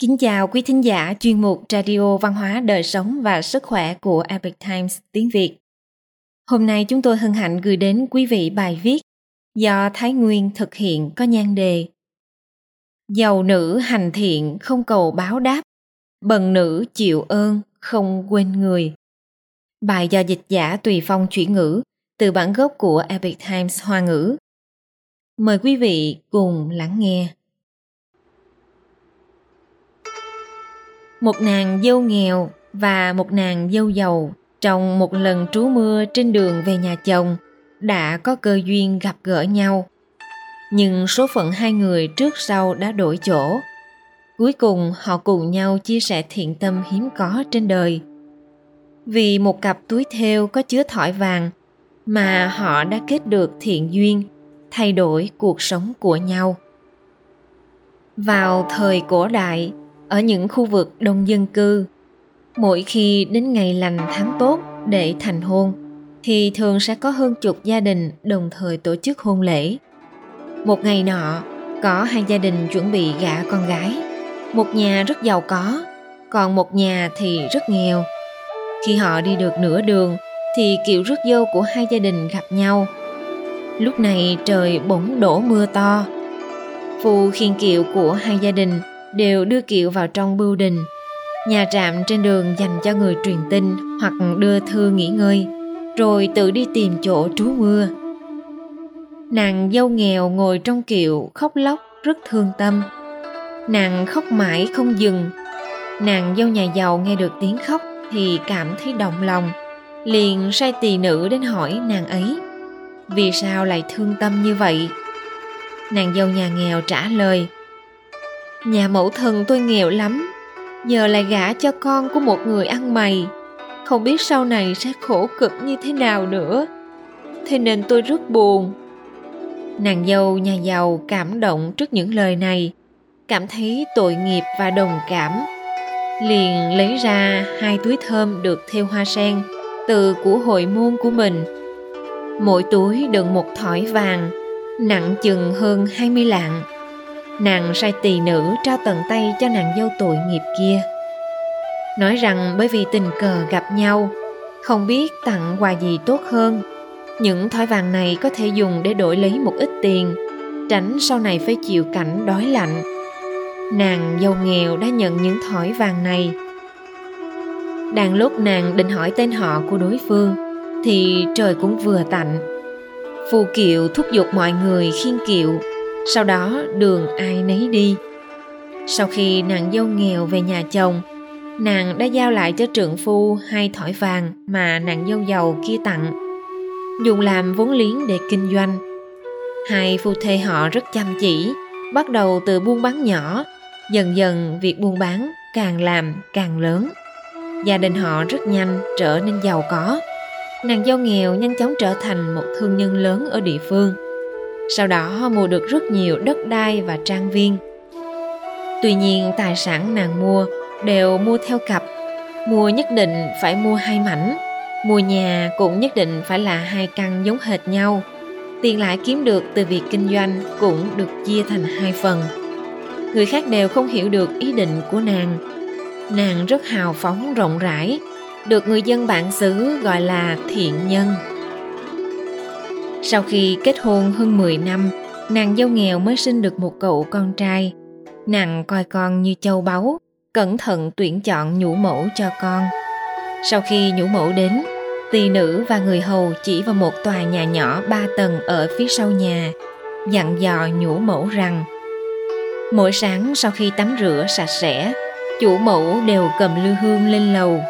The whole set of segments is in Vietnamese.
Kính chào quý thính giả chuyên mục Radio Văn hóa Đời sống và Sức khỏe của Epic Times tiếng Việt. Hôm nay chúng tôi hân hạnh gửi đến quý vị bài viết do Thái Nguyên thực hiện có nhan đề Giàu nữ hành thiện không cầu báo đáp, bần nữ chịu ơn không quên người. Bài do dịch giả Tùy Phong chuyển ngữ từ bản gốc của Epic Times Hoa ngữ. Mời quý vị cùng lắng nghe. Một nàng dâu nghèo và một nàng dâu giàu trong một lần trú mưa trên đường về nhà chồng đã có cơ duyên gặp gỡ nhau. Nhưng số phận hai người trước sau đã đổi chỗ. Cuối cùng họ cùng nhau chia sẻ thiện tâm hiếm có trên đời. Vì một cặp túi thêu có chứa thỏi vàng mà họ đã kết được thiện duyên, thay đổi cuộc sống của nhau. Vào thời cổ đại, ở những khu vực đông dân cư. Mỗi khi đến ngày lành tháng tốt để thành hôn, thì thường sẽ có hơn chục gia đình đồng thời tổ chức hôn lễ. Một ngày nọ, có hai gia đình chuẩn bị gả con gái. Một nhà rất giàu có, còn một nhà thì rất nghèo. Khi họ đi được nửa đường, thì kiệu rước dâu của hai gia đình gặp nhau. Lúc này trời bỗng đổ mưa to. Phu khiên kiệu của hai gia đình đều đưa kiệu vào trong bưu đình. Nhà trạm trên đường dành cho người truyền tin hoặc đưa thư nghỉ ngơi, rồi tự đi tìm chỗ trú mưa. Nàng dâu nghèo ngồi trong kiệu khóc lóc rất thương tâm. Nàng khóc mãi không dừng. Nàng dâu nhà giàu nghe được tiếng khóc thì cảm thấy động lòng, liền sai tỳ nữ đến hỏi nàng ấy vì sao lại thương tâm như vậy nàng dâu nhà nghèo trả lời Nhà mẫu thân tôi nghèo lắm, giờ lại gả cho con của một người ăn mày. Không biết sau này sẽ khổ cực như thế nào nữa. Thế nên tôi rất buồn. Nàng dâu nhà giàu cảm động trước những lời này, cảm thấy tội nghiệp và đồng cảm. Liền lấy ra hai túi thơm được thêu hoa sen từ của hội môn của mình. Mỗi túi đựng một thỏi vàng, nặng chừng hơn 20 lạng nàng sai tỳ nữ trao tận tay cho nàng dâu tội nghiệp kia. Nói rằng bởi vì tình cờ gặp nhau, không biết tặng quà gì tốt hơn. Những thỏi vàng này có thể dùng để đổi lấy một ít tiền, tránh sau này phải chịu cảnh đói lạnh. Nàng dâu nghèo đã nhận những thỏi vàng này. Đang lúc nàng định hỏi tên họ của đối phương, thì trời cũng vừa tạnh. Phù kiệu thúc giục mọi người khiên kiệu sau đó đường ai nấy đi. Sau khi nàng dâu nghèo về nhà chồng, nàng đã giao lại cho trượng phu hai thỏi vàng mà nàng dâu giàu kia tặng. Dùng làm vốn liếng để kinh doanh. Hai phu thê họ rất chăm chỉ, bắt đầu từ buôn bán nhỏ, dần dần việc buôn bán càng làm càng lớn. Gia đình họ rất nhanh trở nên giàu có. Nàng dâu nghèo nhanh chóng trở thành một thương nhân lớn ở địa phương sau đó mua được rất nhiều đất đai và trang viên. Tuy nhiên, tài sản nàng mua đều mua theo cặp. Mua nhất định phải mua hai mảnh. Mua nhà cũng nhất định phải là hai căn giống hệt nhau. Tiền lãi kiếm được từ việc kinh doanh cũng được chia thành hai phần. Người khác đều không hiểu được ý định của nàng. Nàng rất hào phóng, rộng rãi, được người dân bản xứ gọi là thiện nhân sau khi kết hôn hơn 10 năm, nàng dâu nghèo mới sinh được một cậu con trai. Nàng coi con như châu báu, cẩn thận tuyển chọn nhũ mẫu cho con. Sau khi nhũ mẫu đến, tỳ nữ và người hầu chỉ vào một tòa nhà nhỏ ba tầng ở phía sau nhà, dặn dò nhũ mẫu rằng Mỗi sáng sau khi tắm rửa sạch sẽ, chủ mẫu đều cầm lư hương lên lầu.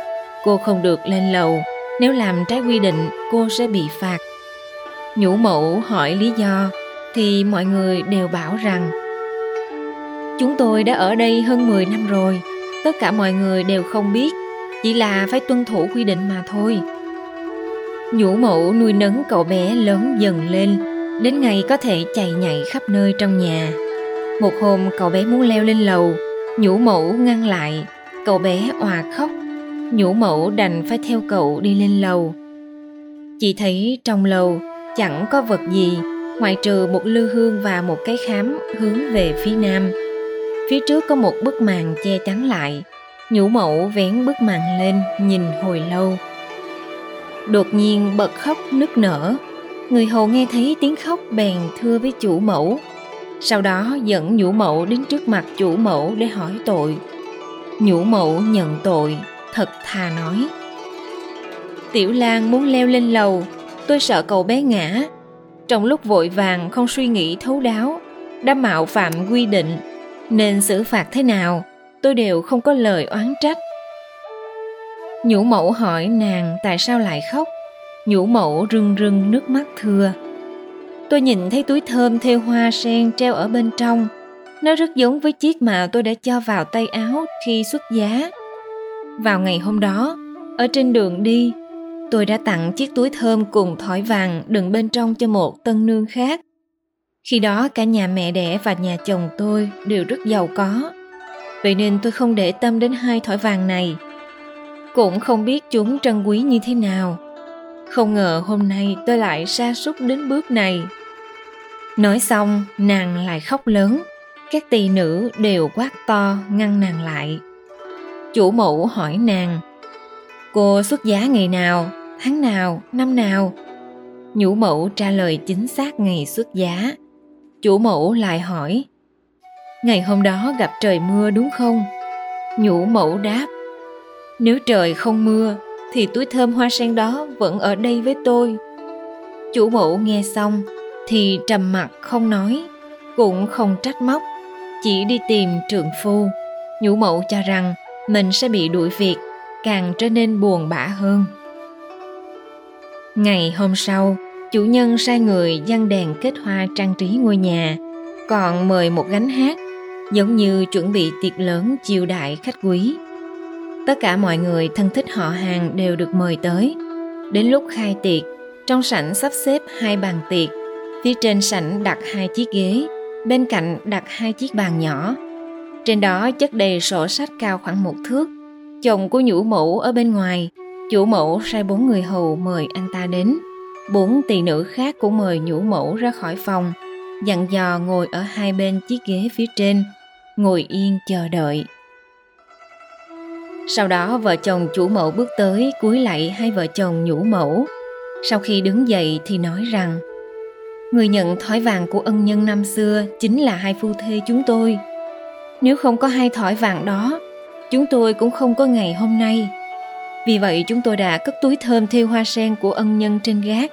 Cô không được lên lầu, nếu làm trái quy định cô sẽ bị phạt nhũ mẫu hỏi lý do, thì mọi người đều bảo rằng, chúng tôi đã ở đây hơn 10 năm rồi, tất cả mọi người đều không biết, chỉ là phải tuân thủ quy định mà thôi. Nhũ mẫu nuôi nấng cậu bé lớn dần lên, đến ngày có thể chạy nhảy khắp nơi trong nhà. Một hôm cậu bé muốn leo lên lầu, nhũ mẫu ngăn lại. Cậu bé òa khóc. Nhũ mẫu đành phải theo cậu đi lên lầu. Chỉ thấy trong lầu chẳng có vật gì ngoại trừ một lư hương và một cái khám hướng về phía nam Phía trước có một bức màn che chắn lại. Nhũ mẫu vén bức màn lên nhìn hồi lâu. Đột nhiên bật khóc nức nở. Người hầu nghe thấy tiếng khóc bèn thưa với chủ mẫu. Sau đó dẫn nhũ mẫu đến trước mặt chủ mẫu để hỏi tội. Nhũ mẫu nhận tội, thật thà nói. Tiểu Lan muốn leo lên lầu, tôi sợ cậu bé ngã. Trong lúc vội vàng không suy nghĩ thấu đáo, đã mạo phạm quy định, nên xử phạt thế nào, tôi đều không có lời oán trách. Nhũ mẫu hỏi nàng tại sao lại khóc. Nhũ mẫu rưng rưng nước mắt thưa. Tôi nhìn thấy túi thơm thêu hoa sen treo ở bên trong. Nó rất giống với chiếc mà tôi đã cho vào tay áo khi xuất giá. Vào ngày hôm đó, ở trên đường đi, tôi đã tặng chiếc túi thơm cùng thỏi vàng đựng bên trong cho một tân nương khác. Khi đó cả nhà mẹ đẻ và nhà chồng tôi đều rất giàu có. Vậy nên tôi không để tâm đến hai thỏi vàng này. Cũng không biết chúng trân quý như thế nào. Không ngờ hôm nay tôi lại sa sút đến bước này. Nói xong, nàng lại khóc lớn. Các tỳ nữ đều quát to ngăn nàng lại. Chủ mẫu hỏi nàng, cô xuất giá ngày nào, tháng nào, năm nào? Nhũ mẫu trả lời chính xác ngày xuất giá. Chủ mẫu lại hỏi, ngày hôm đó gặp trời mưa đúng không? Nhũ mẫu đáp, nếu trời không mưa thì túi thơm hoa sen đó vẫn ở đây với tôi. Chủ mẫu nghe xong thì trầm mặt không nói, cũng không trách móc, chỉ đi tìm trượng phu. Nhũ mẫu cho rằng mình sẽ bị đuổi việc, càng trở nên buồn bã hơn. Ngày hôm sau, chủ nhân sai người dăng đèn kết hoa trang trí ngôi nhà, còn mời một gánh hát, giống như chuẩn bị tiệc lớn chiêu đại khách quý. Tất cả mọi người thân thích họ hàng đều được mời tới. Đến lúc khai tiệc, trong sảnh sắp xếp hai bàn tiệc, phía trên sảnh đặt hai chiếc ghế, bên cạnh đặt hai chiếc bàn nhỏ. Trên đó chất đầy sổ sách cao khoảng một thước. Chồng của nhũ mẫu ở bên ngoài, chủ mẫu sai bốn người hầu mời anh ta đến. Bốn tỳ nữ khác cũng mời nhũ mẫu ra khỏi phòng, dặn dò ngồi ở hai bên chiếc ghế phía trên, ngồi yên chờ đợi. Sau đó vợ chồng chủ mẫu bước tới cúi lạy hai vợ chồng nhũ mẫu. Sau khi đứng dậy thì nói rằng Người nhận thỏi vàng của ân nhân năm xưa chính là hai phu thê chúng tôi. Nếu không có hai thỏi vàng đó, chúng tôi cũng không có ngày hôm nay. Vì vậy chúng tôi đã cất túi thơm theo hoa sen của ân nhân trên gác.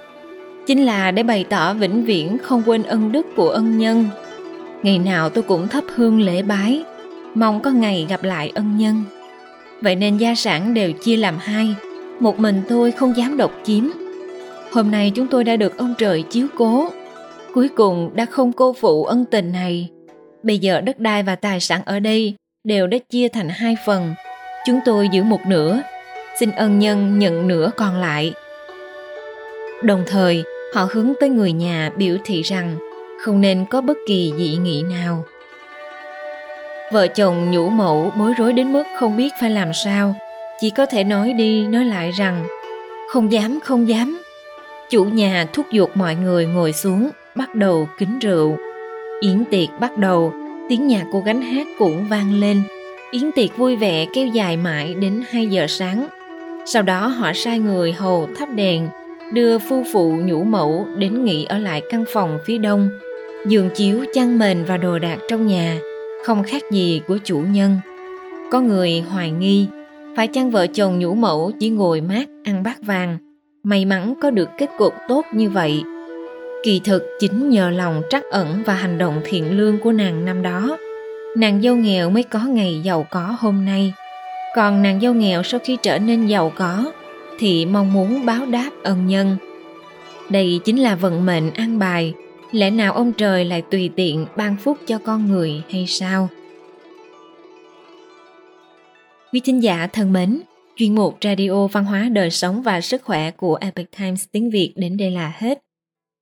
Chính là để bày tỏ vĩnh viễn không quên ân đức của ân nhân. Ngày nào tôi cũng thắp hương lễ bái, mong có ngày gặp lại ân nhân. Vậy nên gia sản đều chia làm hai, một mình tôi không dám độc chiếm. Hôm nay chúng tôi đã được ông trời chiếu cố, cuối cùng đã không cô phụ ân tình này. Bây giờ đất đai và tài sản ở đây đều đã chia thành hai phần. Chúng tôi giữ một nửa, xin ân nhân nhận nửa còn lại. Đồng thời, họ hướng tới người nhà biểu thị rằng không nên có bất kỳ dị nghị nào. Vợ chồng nhũ mẫu bối rối đến mức không biết phải làm sao, chỉ có thể nói đi nói lại rằng không dám không dám. Chủ nhà thúc giục mọi người ngồi xuống, bắt đầu kính rượu. Yến tiệc bắt đầu, tiếng nhạc cô gánh hát cũng vang lên. Yến tiệc vui vẻ kéo dài mãi đến 2 giờ sáng. Sau đó họ sai người hầu thắp đèn, đưa phu phụ nhũ mẫu đến nghỉ ở lại căn phòng phía đông. Giường chiếu, chăn mền và đồ đạc trong nhà không khác gì của chủ nhân. Có người hoài nghi, phải chăng vợ chồng nhũ mẫu chỉ ngồi mát ăn bát vàng, may mắn có được kết cục tốt như vậy. Kỳ thực chính nhờ lòng trắc ẩn và hành động thiện lương của nàng năm đó, nàng dâu nghèo mới có ngày giàu có hôm nay. Còn nàng dâu nghèo sau khi trở nên giàu có thì mong muốn báo đáp ân nhân. Đây chính là vận mệnh an bài lẽ nào ông trời lại tùy tiện ban phúc cho con người hay sao quý thính giả thân mến chuyên mục radio văn hóa đời sống và sức khỏe của epic times tiếng việt đến đây là hết